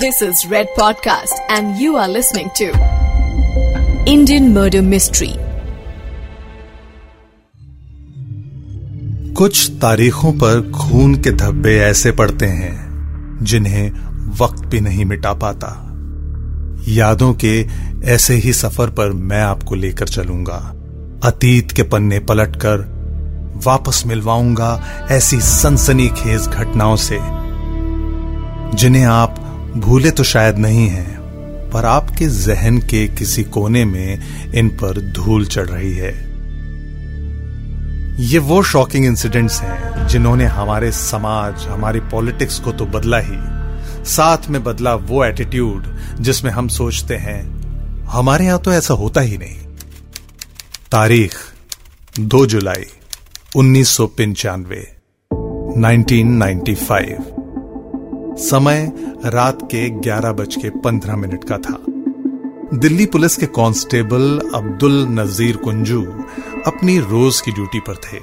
This is Red Podcast, and you are listening to Indian Murder Mystery. कुछ तारीखों पर खून के धब्बे ऐसे पड़ते हैं जिन्हें वक्त भी नहीं मिटा पाता यादों के ऐसे ही सफ़र पर मैं आपको लेकर चलूँगा अतीत के पन्ने पलटकर वापस मिलवाऊँगा ऐसी सनसनीखेज घटनाओं से जिन्हें आप भूले तो शायद नहीं हैं, पर आपके जहन के किसी कोने में इन पर धूल चढ़ रही है। ये वो शॉकिंग इंसिडेंट्स हैं जिन्होंने हमारे समाज, हमारी पॉलिटिक्स को तो बदला ही। साथ में बदला वो एटीट्यूड जिसमें हम सोचते हैं, हमारे यहाँ तो ऐसा होता ही नहीं। तारीख 2 जुलाई, उन्नीस सौ पंचानवे 1995 समय रात के ग्यारह बज के पंद्रह मिनट का था। दिल्ली पुलिस के कांस्टेबल अब्दुल नजीर कुंजू अपनी रोज की ड्यूटी पर थे।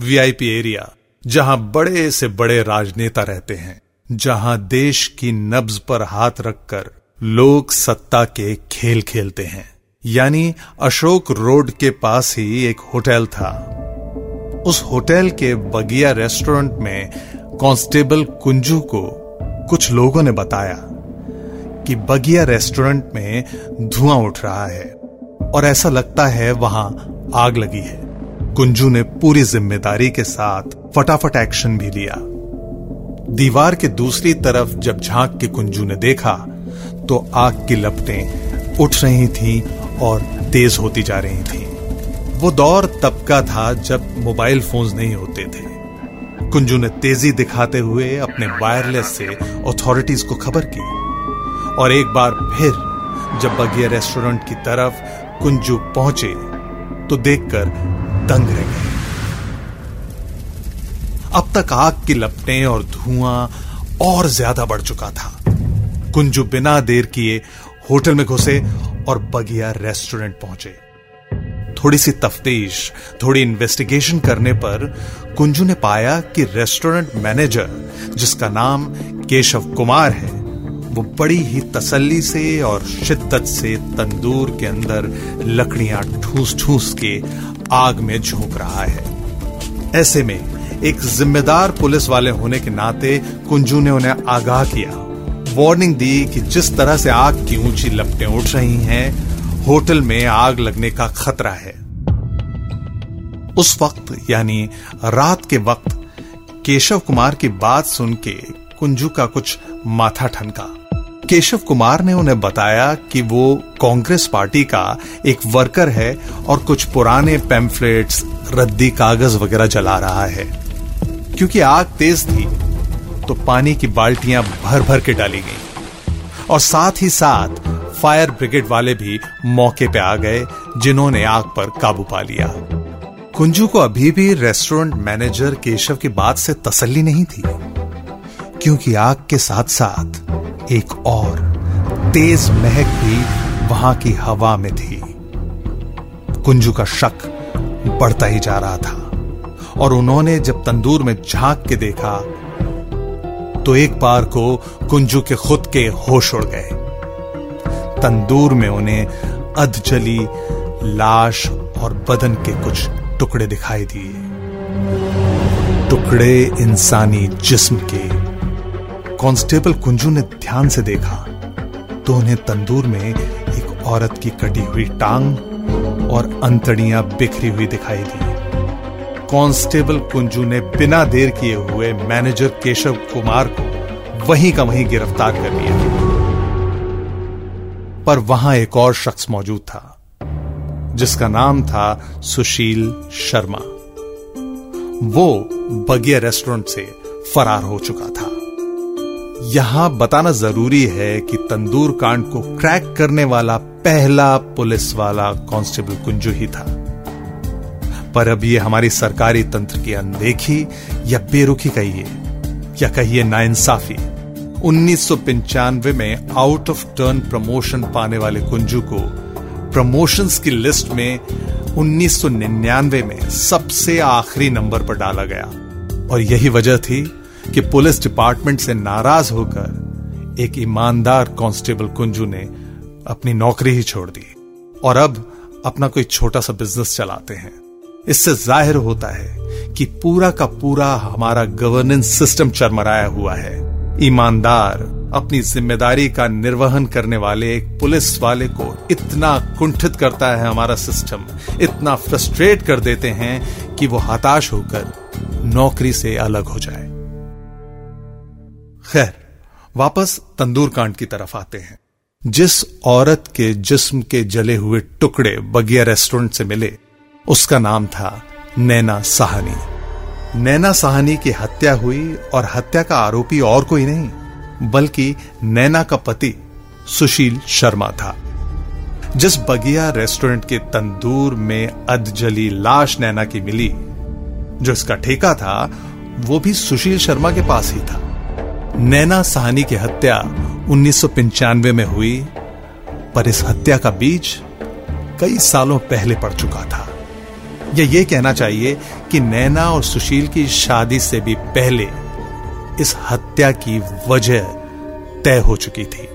वीआईपी एरिया, जहाँ बड़े से बड़े राजनेता रहते हैं, जहाँ देश की नब्ज पर हाथ रखकर लोग सत्ता के खेल खेलते हैं। यानी अशोक रोड के पास ही एक होटल था। उस होटल के बगिया रेस्टोरेंट में कांस्टेबल कुंजू को कुछ लोगों ने बताया कि बगिया रेस्टोरेंट में धुआँ उठ रहा है और ऐसा लगता है वहाँ आग लगी है। कुंजू ने पूरी ज़िम्मेदारी के साथ फटाफट एक्शन भी लिया। दीवार के दूसरी तरफ़ जब झाँक के कुंजू ने देखा तो आग की लपटें उठ रही थीं और तेज होती जा रही थीं। वो दौर तब का था जब मोबाइल फोन्स नहीं होते थे। कुंजू ने तेज़ी दिखाते हुए अपने वायरलेस से अथॉरिटीज को खबर की। और एक बार फिर, जब बगिया रेस्टोरेंट की तरफ़ कुंजू पहुँचे तो देखकर दंग रह गए। अब तक आग की लपटें और धुआँ और ज़्यादा बढ़ चुका था। कुंजू बिना देर किए होटल में घुसे और बगिया रेस्टोरेंट पहुँचे। थोड़ी सी तफ्तीश, थोड़ी इन्वेस्टिगेशन करने पर कुंजू ने पाया कि रेस्टोरेंट मैनेजर जिसका नाम केशव कुमार है, वो बड़ी ही तसल्ली से और शिद्दत से तंदूर के अंदर लकड़ियाँ ठूस ठूस के आग में झोंक रहा है। ऐसे में एक जिम्मेदार पुलिस वाले होने के नाते कुंजू ने उन्हें आगाह किया। वार्निंग दी कि जिस तरह से आग की ऊँची लपटें उठ रही हैं होटल में आग लगने का खतरा है। उस वक्त, यानी रात के वक्त, केशव कुमार की बात सुन के कुंजू का कुछ माथा ठनका। केशव कुमार ने उन्हें बताया कि वो कांग्रेस पार्टी का एक वर्कर है और कुछ पुराने पैम्फलेट्स, रद्दी कागज़ वगैरह जला रहा है। क्योंकि आग तेज थी तो पानी की बाल्टियाँ भर भर के डाली गई। और साथ ही साथ फायर ब्रिगेड वाले भी मौके पे आ गए, जिन्होंने आग पर काबू पा लिया। कुंजू को अभी भी रेस्टोरेंट मैनेजर केशव की बात से तसल्ली नहीं थी, क्योंकि आग के साथ साथ एक और तेज महक भी वहाँ की हवा में थी। कुंजू का शक बढ़ता ही जा रहा था, और उन्होंने जब तंदूर में झाँक के देखा तो एक बार को कुंजू के खुद के होश उड़ गए। तंदूर में उन्हें अधजली, लाश और बदन के कुछ टुकड़े दिखाई दिए। टुकड़े इंसानी जिस्म के। कांस्टेबल कुंजू ने ध्यान से देखा तो उन्हें तंदूर में एक औरत की कटी हुई टांग और अंतड़ियाँ बिखरी हुई दिखाई दी। कांस्टेबल कुंजू ने बिना देर किए हुए मैनेजर केशव कुमार को वहीं का वहीं गिरफ़्तार कर लिया। पर वहाँ एक और शख्स मौजूद था, जिसका नाम था सुशील शर्मा। वो बगिया रेस्टोरेंट से फरार हो चुका था। यहाँ बताना ज़रूरी है कि तंदूर कांड को क्रैक करने वाला पहला पुलिस वाला कांस्टेबल कुंजू ही था। पर अब ये हमारी सरकारी तंत्र की अनदेखी या बेरुखी कहिए, या कहिए नाइंसाफी। उन्नीस सौ पंचानवे में आउट ऑफ़ टर्न प्रमोशन पाने वाले कुंजू को प्रमोशंस की लिस्ट में 1999 में सबसे आखिरी नंबर पर डाला गया। और यही वजह थी कि पुलिस डिपार्टमेंट से नाराज़ होकर एक ईमानदार कांस्टेबल कुंजू ने अपनी नौकरी ही छोड़ दी। और अब अपना कोई छोटा सा बिज़नेस चलाते हैं। इससे ज़ाहिर होता है कि पूरा का पूरा हमारा गवर्नेंस सिस्टम चरमराया हुआ है। ईमानदार, अपनी ज़िम्मेदारी का निर्वहन करने वाले एक पुलिस वाले को इतना कुंठित करता है हमारा सिस्टम, इतना फ्रस्ट्रेट कर देते हैं कि वो हताश होकर नौकरी से अलग हो जाए। खैर, वापस तंदूर कांड की तरफ़ आते हैं। जिस औरत के जिस्म के जले हुए टुकड़े बगिया रेस्टोरेंट से मिले, उसका नाम था नैना साहनी। नैना साहनी की हत्या हुई और हत्या का आरोपी और कोई नहीं, बल्कि नैना का पति सुशील शर्मा था। जिस बगिया रेस्टोरेंट के तंदूर में अधजली लाश नैना की मिली, जो इसका ठेका था, वो भी सुशील शर्मा के पास ही था। नैना साहनी की हत्या उन्नीस सौ पंचानवे में हुई, पर इस हत्या का बीज कई सालों पहले पड़ चुका था। या ये कहना चाहिए कि नैना और सुशील की शादी से भी पहले इस हत्या की वजह तय हो चुकी थी।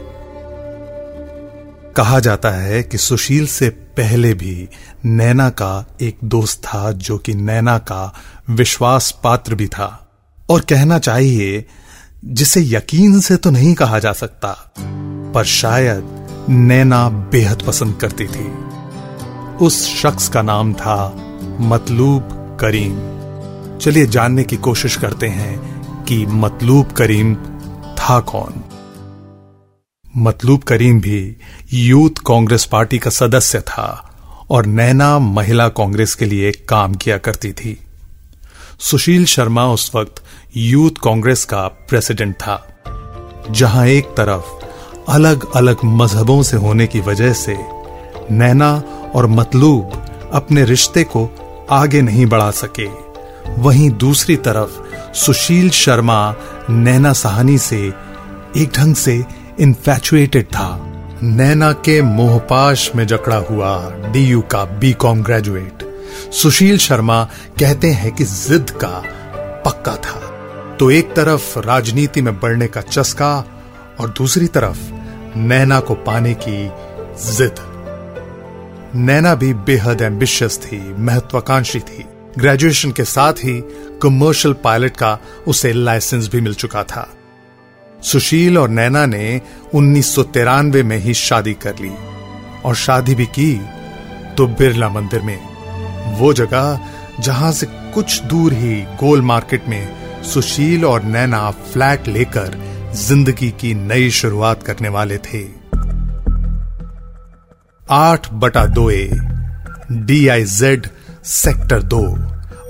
कहा जाता है कि सुशील से पहले भी नैना का एक दोस्त था जो कि नैना का विश्वास पात्र भी था। और कहना चाहिए, जिसे यकीन से तो नहीं कहा जा सकता, पर शायद नैना बेहद पसंद करती थी। उस शख्स का नाम था मतलूब करीम। चलिए जानने की कोशिश करते हैं कि मतलूब करीम था कौन। मतलूब करीम भी यूथ कांग्रेस पार्टी का सदस्य था और नैना महिला कांग्रेस के लिए काम किया करती थी। सुशील शर्मा उस वक्त यूथ कांग्रेस का प्रेसिडेंट था, जहाँ एक तरफ़ अलग अलग मजहबों से होने की वजह से नैना और मतलूब अपने रिश्ते को आगे नहीं बढ़ा सके। वहीं दूसरी तरफ़, सुशील शर्मा नैना सहानी से एक ढंग से इन्फेचुएटेड था। नैना के मोहपाश में जकड़ा हुआ डीयू का बीकॉम ग्रेजुएट सुशील शर्मा कहते हैं कि जिद का पक्का था। तो एक तरफ़ राजनीति में बढ़ने का चस्का और दूसरी तरफ़ नैना को पाने की जिद। नैना भी बेहद एम्बिशियस थी, महत्वाकांक्षी थी। ग्रेजुएशन के साथ ही कमर्शियल पायलट का उसे लाइसेंस भी मिल चुका था। सुशील और नैना ने उन्नीस सौ तिरानवे में ही शादी कर ली और शादी भी की तो बिरला मंदिर में। वो जगह जहाँ से कुछ दूर ही गोल मार्केट में सुशील और नैना फ्लैट लेकर ज़िंदगी की नई शुरुआत करने वाले थे। आठ बटा दो A D I Z sector दो।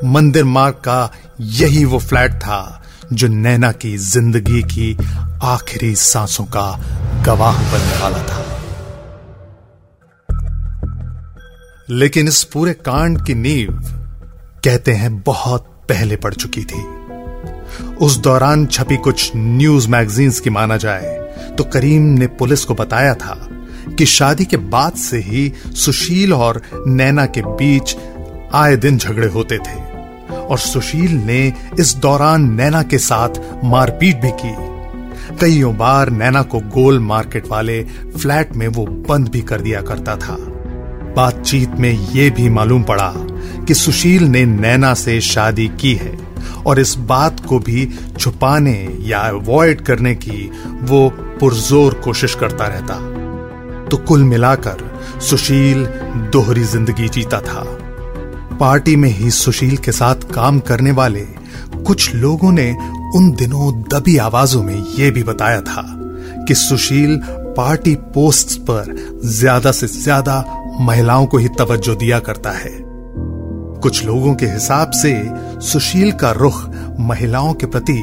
मंदिर मार्ग का यही वो फ्लैट था जो नैना की ज़िंदगी की आखिरी सांसों का गवाह बनने वाला था। लेकिन इस पूरे कांड की नींव, कहते हैं, बहुत पहले पड़ चुकी थी। उस दौरान छपी कुछ न्यूज़ मैगजीन्स की माना जाए तो करीम ने पुलिस को बताया था कि शादी के बाद से ही सुशील और नैना के बीच आए दिन झगड़े होते थे। और सुशील ने इस दौरान नैना के साथ मारपीट भी की। कईयों बार नैना को गोल मार्केट वाले फ्लैट में वो बंद भी कर दिया करता था। बातचीत में यह भी मालूम पड़ा कि सुशील ने नैना से शादी की है और इस बात को भी छुपाने या अवॉइड करने की वो पुरजोर कोशिश करता रहता। तो कुल मिलाकर सुशील दोहरी ज़िंदगी जीता था। पार्टी में ही सुशील के साथ काम करने वाले कुछ लोगों ने उन दिनों दबी आवाजों में यह भी बताया था कि सुशील पार्टी पोस्ट्स पर ज़्यादा से ज़्यादा महिलाओं को ही तवज्जो दिया करता है। कुछ लोगों के हिसाब से सुशील का रुख महिलाओं के प्रति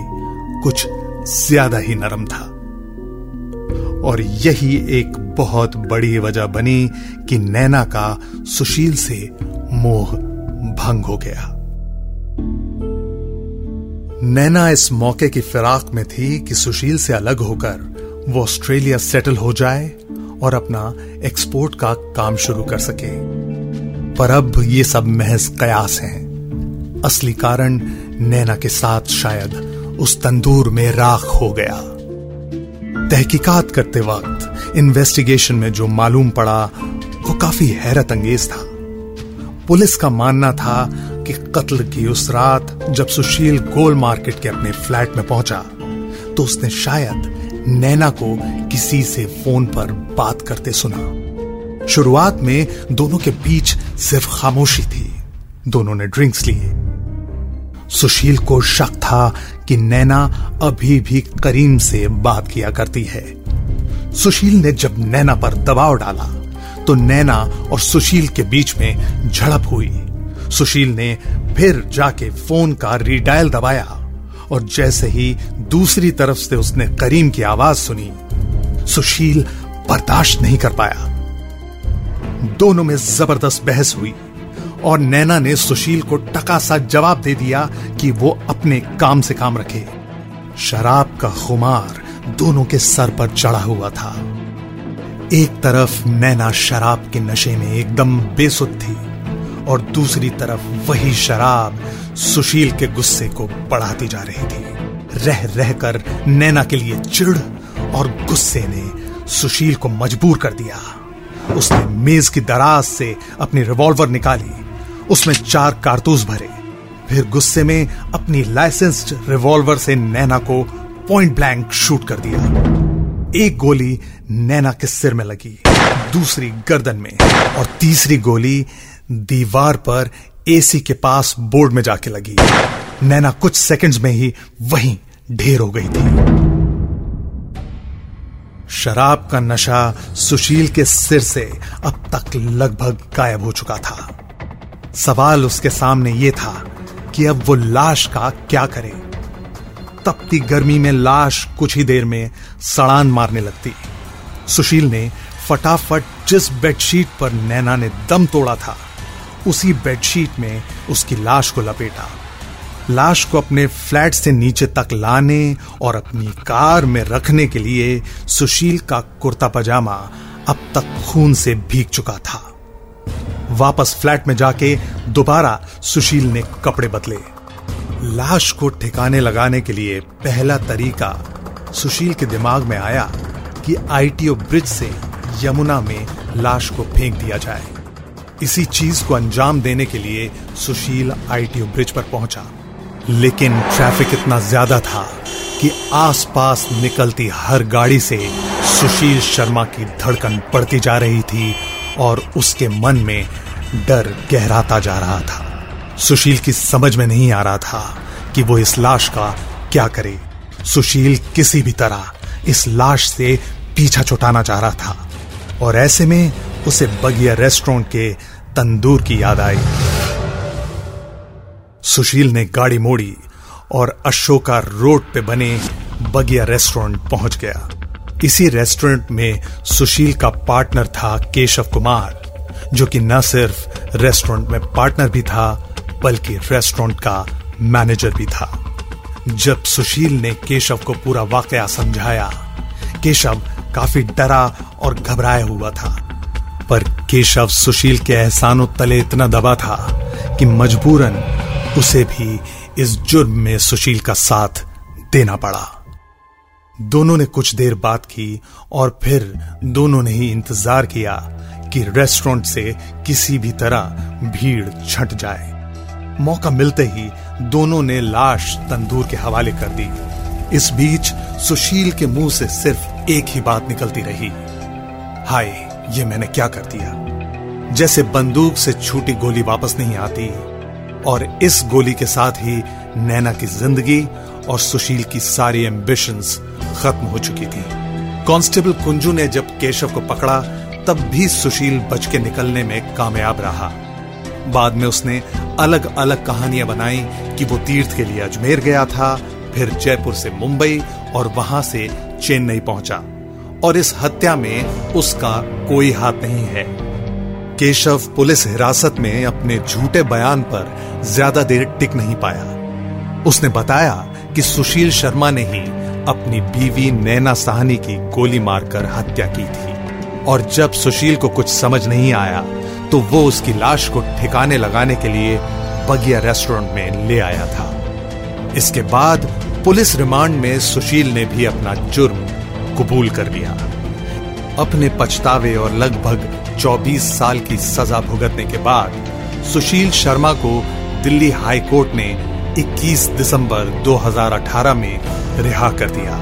कुछ ज़्यादा ही नरम था। और यही एक बहुत बड़ी वजह बनी कि नैना का सुशील से मोह भंग हो गया। नैना इस मौके की फिराक में थी कि सुशील से अलग होकर वो ऑस्ट्रेलिया सेटल हो जाए और अपना एक्सपोर्ट का काम शुरू कर सके। पर अब ये सब महज कयास हैं। असली कारण नैना के साथ शायद उस तंदूर में राख हो गया। तहकीकात करते वक्त इन्वेस्टिगेशन में जो मालूम पड़ा, वो काफ़ी हैरत अंगेज था। पुलिस का मानना था कि कत्ल की उस रात जब सुशील गोल मार्केट के अपने फ्लैट में पहुँचा तो उसने शायद नैना को किसी से फ़ोन पर बात करते सुना। शुरुआत में दोनों के बीच सिर्फ़ खामोशी थी। दोनों ने ड्रिंक्स लिए। सुशील को शक था कि नैना अभी भी करीम से बात किया करती है। सुशील ने जब नैना पर दबाव डाला तो नैना और सुशील के बीच में झड़प हुई। सुशील ने फिर जाके फ़ोन का रीडायल दबाया और जैसे ही दूसरी तरफ़ से उसने करीम की आवाज़ सुनी, सुशील बर्दाश्त नहीं कर पाया। दोनों में ज़बरदस्त बहस हुई। और नैना ने सुशील को टका सा जवाब दे दिया कि वो अपने काम से काम रखे। शराब का खुमार दोनों के सर पर चढ़ा हुआ था। एक तरफ़ नैना शराब के नशे में एकदम बेसुध थी और दूसरी तरफ़ वही शराब सुशील के गुस्से को बढ़ाती जा रही थी। रह रहकर नैना के लिए चिड़ और गुस्से ने सुशील को मजबूर कर दिया। उसने मेज की दराज से अपनी रिवॉल्वर निकाली उसमें चार कारतूस भरे। फिर गुस्से में अपनी लाइसेंस्ड रिवॉल्वर से नैना को पॉइंट ब्लैंक शूट कर दिया। एक गोली नैना के सिर में लगी, दूसरी गर्दन में, और तीसरी गोली दीवार पर एसी के पास बोर्ड में जाके लगी। नैना कुछ सेकंड्स में ही वहीं ढेर हो गई थी। शराब का नशा सुशील के सिर से अब तक लगभग गायब हो चुका था। सवाल उसके सामने यह था कि अब वो लाश का क्या करे। तपती गर्मी में लाश कुछ ही देर में सड़ान मारने लगती। सुशील ने फटाफट जिस बेडशीट पर नैना ने दम तोड़ा था, उसी बेडशीट में उसकी लाश को लपेटा। लाश को अपने फ्लैट से नीचे तक लाने और अपनी कार में रखने के लिए सुशील का कुर्ता पजामा अब तक खून से भीग चुका था। वापस फ्लैट में जाके दोबारा सुशील ने कपड़े बदले। लाश को ठिकाने लगाने के लिए पहला तरीका सुशील के दिमाग में आया कि आईटीओ ब्रिज से यमुना में लाश को फेंक दिया जाए। इसी चीज़ को अंजाम देने के लिए सुशील आईटीओ ब्रिज पर पहुँचा। लेकिन ट्रैफ़िक इतना ज़्यादा था कि आसपास निकलती हर गाड़ी से सुशील शर्मा की धड़कन बढ़ती जा रही थी और उसके मन में डर गहराता जा रहा था। सुशील की समझ में नहीं आ रहा था कि वो इस लाश का क्या करे। सुशील किसी भी तरह इस लाश से पीछा छुटाना चाह रहा था और ऐसे में उसे बगिया रेस्टोरेंट के तंदूर की याद आई। सुशील ने गाड़ी मोड़ी और अशोका रोड पे बने बगिया रेस्टोरेंट पहुँच गया। इसी रेस्टोरेंट में सुशील का पार्टनर था केशव कुमार। जो कि न सिर्फ़ रेस्टोरेंट में पार्टनर भी था, बल्कि रेस्टोरेंट का मैनेजर भी था। जब सुशील ने केशव को पूरा वाकया समझाया, केशव काफ़ी डरा और घबराया हुआ था। पर केशव सुशील के एहसानों तले इतना दबा था कि मजबूरन उसे भी इस जुर्म में सुशील का साथ देना पड़ा। दोनों ने कुछ देर बात की और फिर दोनों ने ही इंतज़ार किया कि रेस्टोरेंट से किसी भी तरह भीड़ छट जाए। मौका मिलते ही दोनों ने लाश तंदूर के हवाले कर दी। इस बीच सुशील के मुँह से सिर्फ़ एक ही बात निकलती रही। हाय, ये मैंने क्या कर दिया? जैसे बंदूक से छूटी गोली वापस नहीं आती। और इस गोली के साथ ही नैना की ज़िंदगी और सुशील की सारी एम्बिशंस खत्म हो चुकी थी। कांस्टेबल कुंजू ने जब केशव को पकड़ा तब भी सुशील बच के निकलने में कामयाब रहा। बाद में उसने अलग अलग कहानियाँ बनाई कि वो तीर्थ के लिए अजमेर गया था, फिर जयपुर से मुंबई और वहाँ से चेन्नई पहुँचा। और इस हत्या में उसका कोई हाथ नहीं है। केशव पुलिस हिरासत में अपने झूठे बयान पर ज़्यादा देर टिक नहीं पाया। उसने बताया कि सुशील शर्मा ने ही अपनी बीवी नैना साहनी की गोली मारकर हत्या की थी। और जब सुशील को कुछ समझ नहीं आया तो वो उसकी लाश को ठिकाने लगाने के लिए बगिया रेस्टोरेंट में ले आया था। इसके बाद पुलिस रिमांड में सुशील ने भी अपना जुर्म कबूल कर लिया। अपने पछतावे और लगभग 24 साल की सजा भुगतने के बाद सुशील शर्मा को दिल्ली हाई कोर्ट ने 21 दिसंबर 2018 में रिहा कर दिया।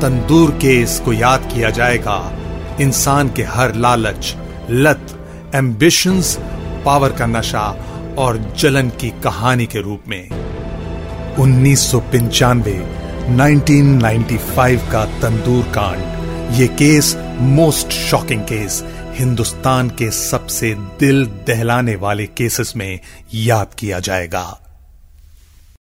तंदूर केस को याद किया जाएगा इंसान के हर लालच, लत एम्बिशंस पावर का नशा और जलन की कहानी के रूप में। उन्नीस सौ पंचानवे 1995 का तंदूर कांड, ये case most shocking case Hindustan के सबसे दिल दहलाने वाले केसेस में याद किया जाएगा।